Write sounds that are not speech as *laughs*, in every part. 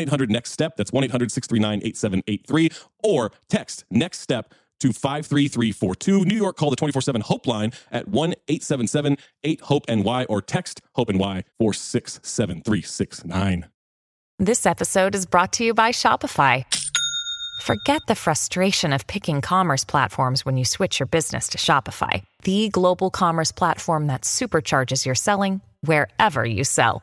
800 Next Step. That's 1 800 639 8783. Or text Next Step to 53342. New York, call the 24 7 Hope line at 1 877 8 Hope NY or text Hope NY 467369. This episode is brought to you by Shopify. Forget the frustration of picking commerce platforms when you switch your business to Shopify, the global commerce platform that supercharges your selling wherever you sell.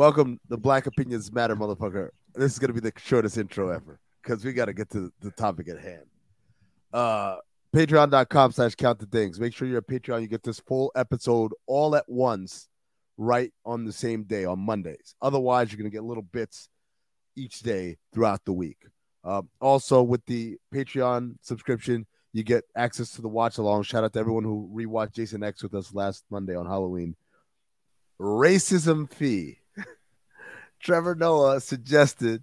Welcome, the Black Opinions Matter, motherfucker. This is gonna be the shortest intro ever because we got to get to the topic at hand. Uh, Patreon.com slash count the dings. Make sure you're a Patreon. You get this full episode all at once, right on the same day on Mondays. Otherwise, you're gonna get little bits each day throughout the week. Uh, also, with the Patreon subscription, you get access to the watch along. Shout out to everyone who rewatched Jason X with us last Monday on Halloween. Racism fee. Trevor Noah suggested,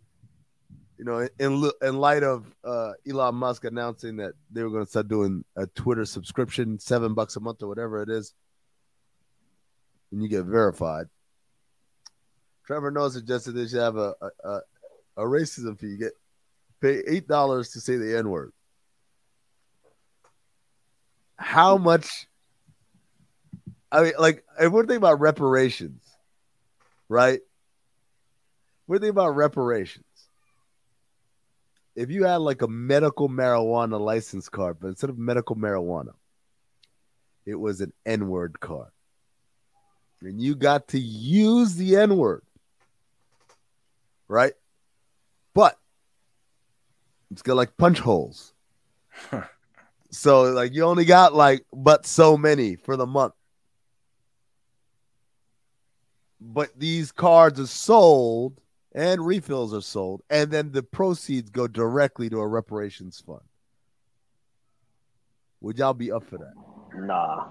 you know, in in light of uh, Elon Musk announcing that they were going to start doing a Twitter subscription, seven bucks a month or whatever it is, and you get verified. Trevor Noah suggested they should have a a, a, racism fee. You get pay eight dollars to say the N word. How much? I mean, like, if we're thinking about reparations, right? We're thinking about reparations. If you had like a medical marijuana license card, but instead of medical marijuana, it was an N word card. And you got to use the N word, right? But it's got like punch holes. *laughs* so, like, you only got like, but so many for the month. But these cards are sold and refills are sold, and then the proceeds go directly to a reparations fund. Would y'all be up for that? Nah.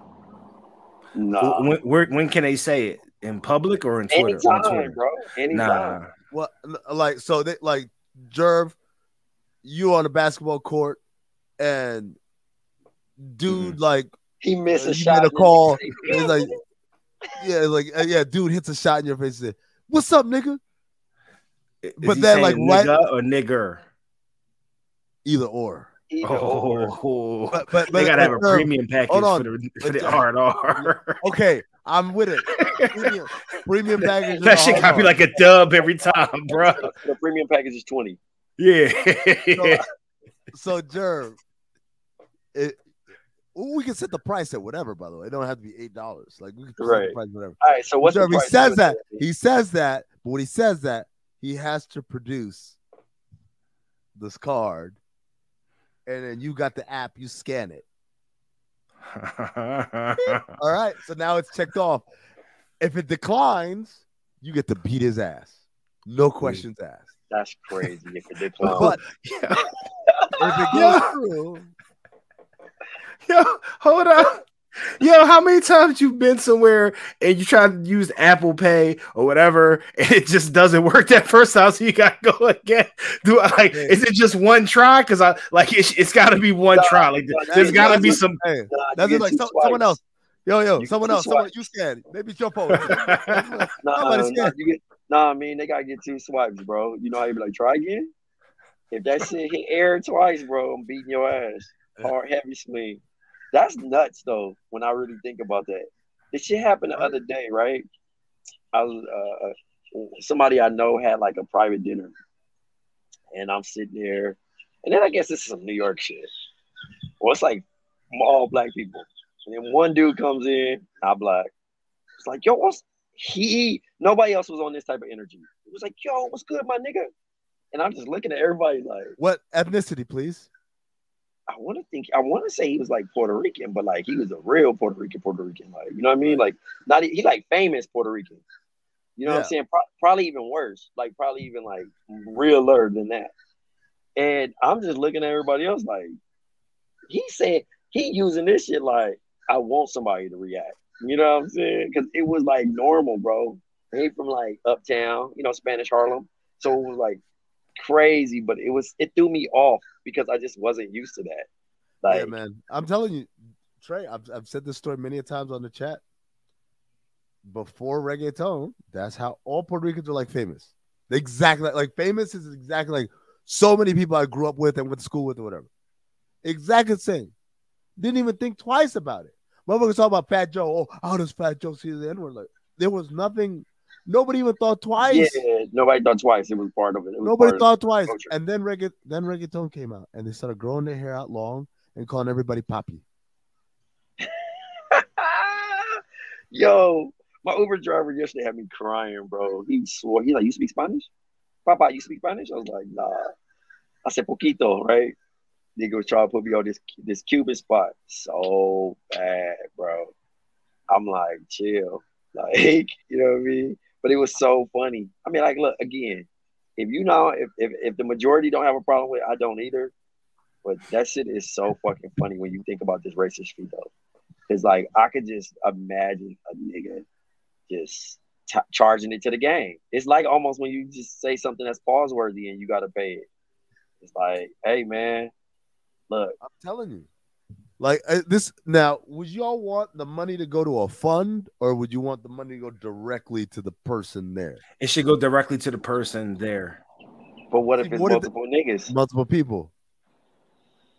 Nah. When, where, when can they say it? In public or in Twitter? Anytime, on Twitter? bro. Anytime. Nah. Well, like so they like Jerv, you on a basketball court, and dude Mm-hmm. like He missed uh, a you shot. made a call. It's like yeah, like uh, yeah, dude hits a shot in your face. And say, What's up, nigga? Is But then, like, right- nigga or nigger. Either or. Either or. Oh, But but, they gotta have a but, Jerv, premium package hold on. for the, for But, the uh, hard R. Okay, I'm with it. Premium, premium package. is that a shit gotta be like a dub every time, bro. The premium package is 20. Yeah. so Jerv, it we can set the price at whatever. By the way, it don't have to be eight dollars. Like we can set Right. the price whatever. All right, so what's the Jerv, he says that he says that, but when he says that, he has to produce this card, and then you got the app. You scan it. *laughs* All right. So now it's checked off. If it declines, you get to beat his ass. No questions asked. That's crazy. If it *laughs* declines. But *laughs* Yeah. if it goes Yeah. through, Yo, hold on. Yo, how many times you've been somewhere and you try to use Apple Pay or whatever, *laughs* and it just doesn't work that first time, so you gotta go again? Do I like? Is it just one try? Because I like it, it's got to be one Nah, try. Like nah, there's nah, got to be nah. some. hey, Nah, that's you. Like so, someone else. Yo, yo, You someone else. Someone you scan. Maybe it's your phone. *laughs* *laughs* Nah, Somebody nah, scan. you get, nah, I mean they gotta get two swipes, bro. You know how you be like, try again. If that shit hit air twice, bro, I'm beating your ass. Hard, heavy swing. That's nuts, though. When I really think about that, this shit happened the other day, right? I was uh, somebody I know had like a private dinner, and I'm sitting there, and then I guess this is some New York shit. Well, it's like all black people, and then one dude comes in, not black. It's like, yo, what's he? Nobody else was on this type of energy. It was like, yo, what's good, my nigga? And I'm just looking at everybody like, What ethnicity, please? I want to think, I want to say he was like Puerto Rican, but like he was a real Puerto Rican, Puerto Rican, like you know what I mean? Like not he like famous Puerto Rican. You know what I'm saying? Pro- probably even worse, like probably even like realer than that. And I'm just looking at everybody else like he said he using this shit like I want somebody to react. You know what I'm saying? Because it was like normal, bro. He from like uptown, you know, Spanish Harlem. So it was like crazy, but it was it threw me off because I just wasn't used to that. Like, yeah, man. I'm telling you, Trey. I've, I've said this story many a times on the chat. Before reggaeton, that's how all Puerto Ricans are like famous. Exactly like famous is exactly like so many people I grew up with and went to school with or whatever. Exactly the same. Didn't even think twice about it. Motherfuckers talk about Fat Joe. Oh, how does Fat Joe see the N word? Like there was nothing. Nobody even thought twice. yeah, nobody thought twice. It was part of it. it Nobody thought twice. culture. And then regga- then reggaeton came out, and they started growing their hair out long and calling everybody it. *laughs* Yo, my Uber driver yesterday had me crying, bro. He swore he like, "You speak Spanish, Papa? You speak Spanish?" I was like, "Nah." I said poquito, right? Nigga was trying to put me on this this Cuban spot so bad, bro. I'm like, chill, *laughs* like you know what I mean. But it was so funny. I mean, like, look again. If you know, if, if if the majority don't have a problem with it, I don't either. But that shit is so fucking funny when you think about this racist shit though. It's like I could just imagine a nigga just t- charging it to the game. It's like almost when you just say something that's pause worthy and you got to pay it. It's like, hey man, look, I'm telling you. Like uh, this now, would y'all want the money to go to a fund or would you want the money to go directly to the person there? It should go directly to the person there. but what if it's What if multiple niggas? Multiple people.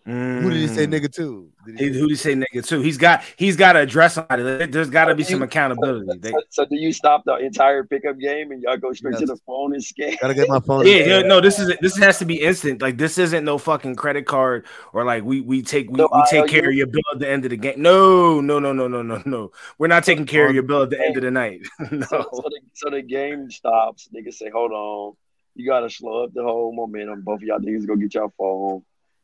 Who did he say Mm. nigga to? Did He, who did he say nigga too? He's got he's got to address somebody. There's got to be some accountability. They- So, so do you stop the entire pickup game and y'all go straight to the phone and scan? Gotta get my phone. yeah, yeah, no, this is this has to be instant. Like this isn't no fucking credit card or like we we take we, No we take care IOU? of your bill at the end of the game. No, no, no, no, no, no, no. We're not taking care of your bill at the end of the night. no. *laughs* So, so, the, so the game stops. Niggas say, hold on. You got to slow up the whole momentum. Both of y'all niggas go get your phone.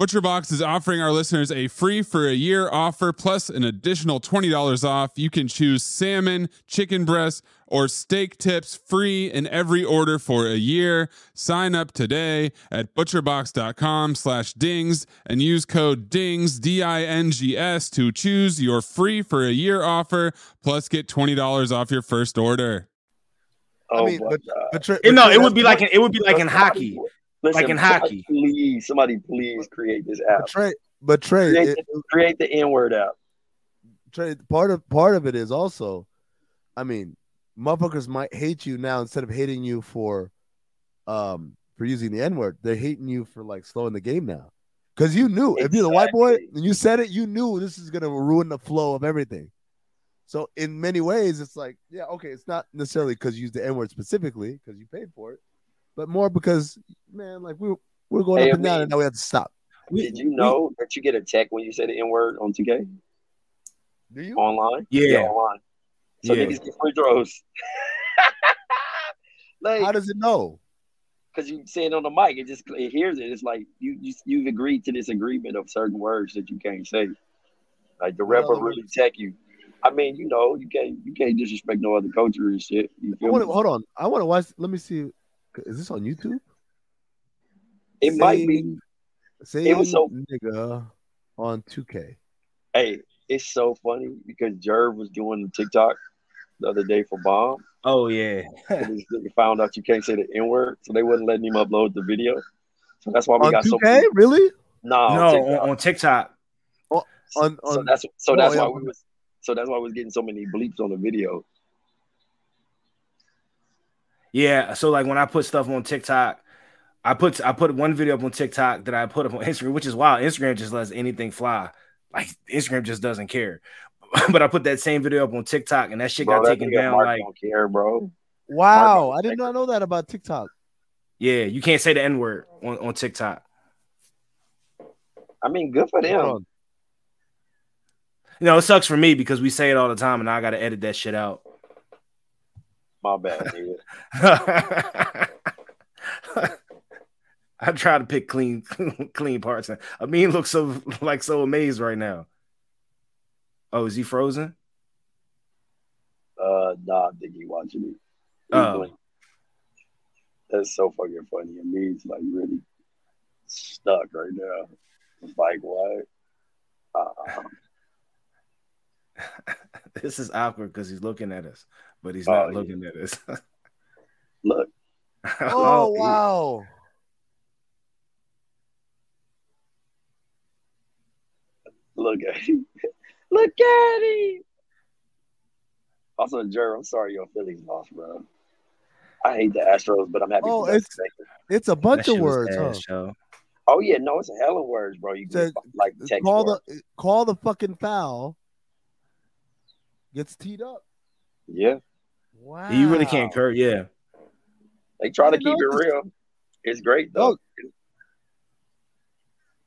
ButcherBox is offering our listeners a free for a year offer plus an additional $20 off. You can choose salmon, chicken breast, or steak tips free in every order for a year. Sign up today at butcherbox.com slash dings and use code DINGS, D-I-N-G-S to choose your free for a year offer plus get $20 off your first order. Oh I mean, my but, God. but Trey, You it would be like in, it would be like in hockey. Listen, like in somebody hockey. Please, somebody please create this but app. Trey, but Trey, Create, it- the, create the N-word app. Trey, part of part of it is also, I mean, motherfuckers might hate you now instead of hating you for, um, for using the N word. They're hating you for like slowing the game now, because you knew if you're the white boy and you said it, you knew this is gonna ruin the flow of everything. So in many ways, it's like, yeah, okay, it's not necessarily because you used the N word specifically because you paid for it, but more because, man, like we we're going Hey, up and down, mean- and now we have to stop. Did you know that you get a tech when you say the N-word on 2K Do you? online? Yeah. online. So Yeah. niggas get free throws. *laughs* like, How does it know? because you say it on the mic, it just it hears it. It's like you, you you've agreed to this agreement of certain words that you can't say. Like the What ref will really tech you. I mean, you know, you can't you can't disrespect no other culture and shit. You I want to me? hold on. I want to watch. Let me see. Is this on YouTube? It might be. Same It was so- nigga on 2K. Hey, it's so funny because Jerv was doing the TikTok the other day for Bomb. Oh yeah. and this nigga found out you can't say the N word, so they wouldn't letting him upload the video. So that's why we On got 2K? so many. Really? No, no, TikTok. on, on TikTok. Oh, on, so that's so oh, that's yeah. why we was so that's why we was getting so many bleeps on the video. Yeah. So like when I put stuff on TikTok, I put I put one video up on TikTok that I put up on Instagram, which is wild. Instagram just lets anything fly. Like Instagram just doesn't care. *laughs* but I put that same video up on TikTok and that shit Bro, got that taken down. Mark Like, don't care, bro. wow. Mark- I did not know that about TikTok. yeah, you can't say the N word on, on TikTok. I mean, good for them. on. You know, it sucks for me because we say it all the time and I gotta edit that shit out. My bad, nigga. *laughs* I try to pick clean *laughs* clean parts. I mean looks so like so amazed right now. Oh, is he frozen? Uh, nah, I think he watching. He's Oh. that's so fucking funny. And me, it's like really stuck right now. It's like what? Uh, *laughs* This is awkward because he's looking at us, but he's Oh, not yeah. looking at us. *laughs* look, *laughs* Oh, oh wow. look at him. look at him. Also, Jerry, I'm sorry your Phillies lost, bro. I hate the Astros, but I'm happy. Oh, it's- It's a bunch That of words, huh? ass, oh yeah, no, it's a hell of words, bro. You can Said- like text Call for the call the fucking foul. Gets teed up. yeah. Wow. You really can't curse. Yeah. They try to You know, keep it real. It's great though,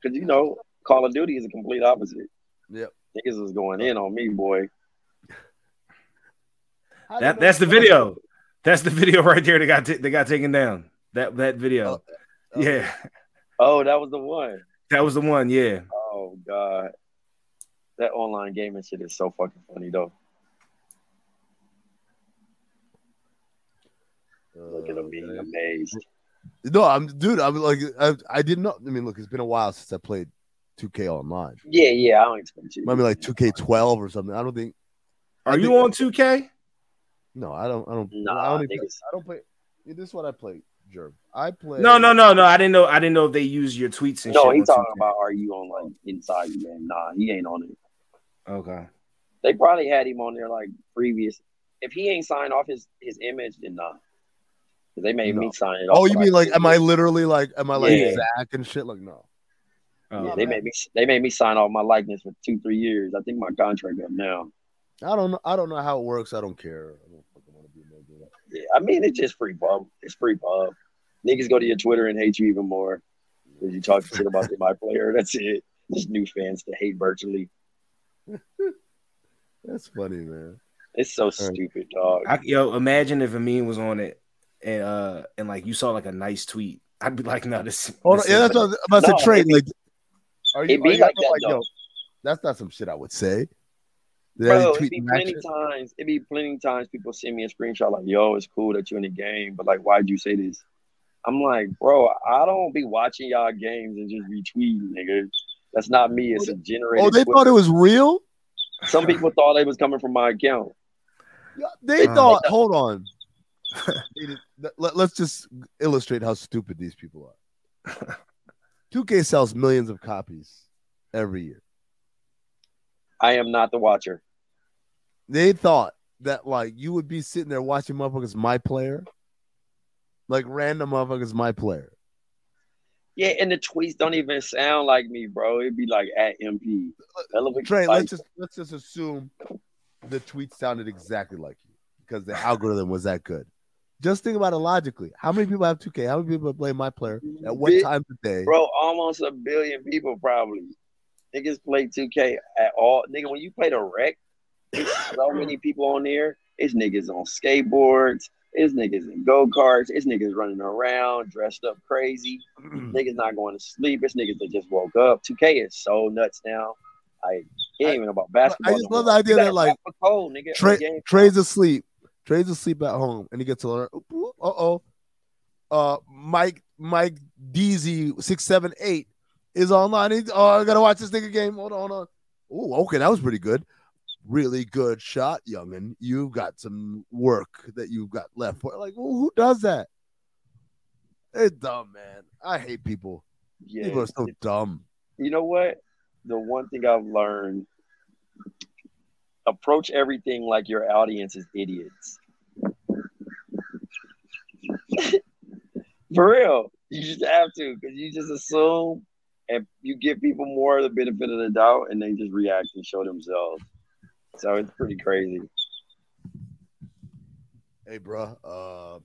because you know Call of Duty is a complete opposite. Yep. Niggas was going in on me, boy. That that's the video. That's the video right there that got ta- that got taken down. That that video. Oh, yeah. Oh, that was the one. That was the one. Yeah. Oh god, that online gaming shit is so fucking funny though. Look at him being Okay. amazed. No, I'm dude. I'm like I, I didn't know. I mean, look, it's been a while since I played 2K online. Yeah, yeah, I don't expect you. Maybe like 2K12 or something. I don't think. I Are you think- on 2K? No, I don't. I don't. Nah, I don't, even, niggas. I don't play. This is what I play, Jerv. I play. No, no, no, no. I didn't know. I didn't know if they use your tweets and shit. No, shit. he's talking 2K. about are you on like inside the game? Nah, he ain't on it. Okay. They probably had him on there like previous if he ain't signed off his his image, then nah. 'Cause they made me sign it. Oh, you mean like, two am I literally like, am I like Yeah. Zach and shit? Like, no. Oh, Yeah, they made me they made me sign off my likeness for two three years. I think my contract up now. I don't know. I don't know how it works. I don't care. I don't fucking want to be a nigga. Yeah, I mean it's just free bump. It's free bump. Niggas go to your Twitter and hate you even more because you talk shit about my *laughs* player. That's it. Just new fans to hate virtually. *laughs* That's funny, man. It's so stupid, dog. I, yo, imagine if a meme was on it and uh and like you saw like a nice tweet. I'd be like, no, this. Hold on. this Yeah, that's what I was about No, say. Trade. it Like, are you, it be are you like ever that, though. that's not some shit I would say. Did Bro, it tweet be plenty shit? times. It be plenty times people send me a screenshot like, "Yo, it's cool that you're in the game, but like, why'd you say this?" I'm like, bro, I don't be watching y'all games and just retweeting, nigga. That's not me. It's a generated. Oh, they Twitter. thought it was real. Some people thought it was coming from my account. Yeah, They Uh, thought. Hold on. *laughs* They did- Let, let's just illustrate how stupid these people are. *laughs* 2K sells millions of copies every year. I am not the watcher. They thought that like you would be sitting there watching motherfuckers my player, like random motherfuckers my player. Yeah, and the tweets don't even sound like me, bro. It'd be like at MP. Hell of a- Trey, let's just let's just assume the tweet sounded exactly like you because the algorithm was that good. Just think about it logically. How many people have 2K? How many people play my player at what Big- time of day? bro, almost a billion people probably. Niggas play 2K at all. Nigga, when you play the wreck, there's so *coughs* many people on there. It's niggas on skateboards. It's niggas in go karts. It's niggas running around dressed up crazy. *coughs* niggas not going to sleep. It's niggas that just woke up. 2K is so nuts now. I it ain't even about basketball. I just no love more. the idea that, like, code, nigga. Game. Trey's asleep. Trey's asleep at home, and he gets to learn. Uh oh. Uh, Mike Mike DZ six seven eight is online. He's, oh, I gotta watch this nigga game. Hold on, hold on. Oh, okay, that was pretty good. Really good shot, youngin. You've got some work that you've got left for. Like, who who does that? It's dumb, man. I hate people. Yeah. People are so dumb. you know what? The one thing I've learned approach everything like your audience is idiots. For real. You just have to because you just assume and you give people more of the benefit of the doubt and they just react and show themselves. So it's pretty crazy. Hey, bro. Uh,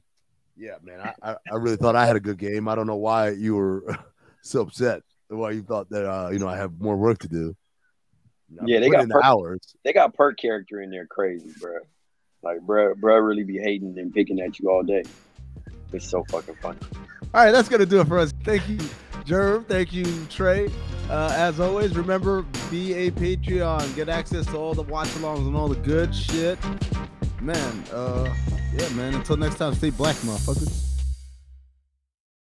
yeah, man. I, I, I really thought I had a good game. I don't know why you were *laughs* so upset. Why you thought that uh, you know I have more work to do. Yeah, they got per- hours. They got per character in there crazy, bro. Like, bro, bro really be hating and picking at you all day. It's so fucking funny. All right, that's gonna do it for us. Thank you, Jerv. Thank you, Trey. Uh, as always, remember be a Patreon. Get access to all the watch-alongs and all the good shit. Man, uh, yeah, man. Until next time, stay black, motherfuckers.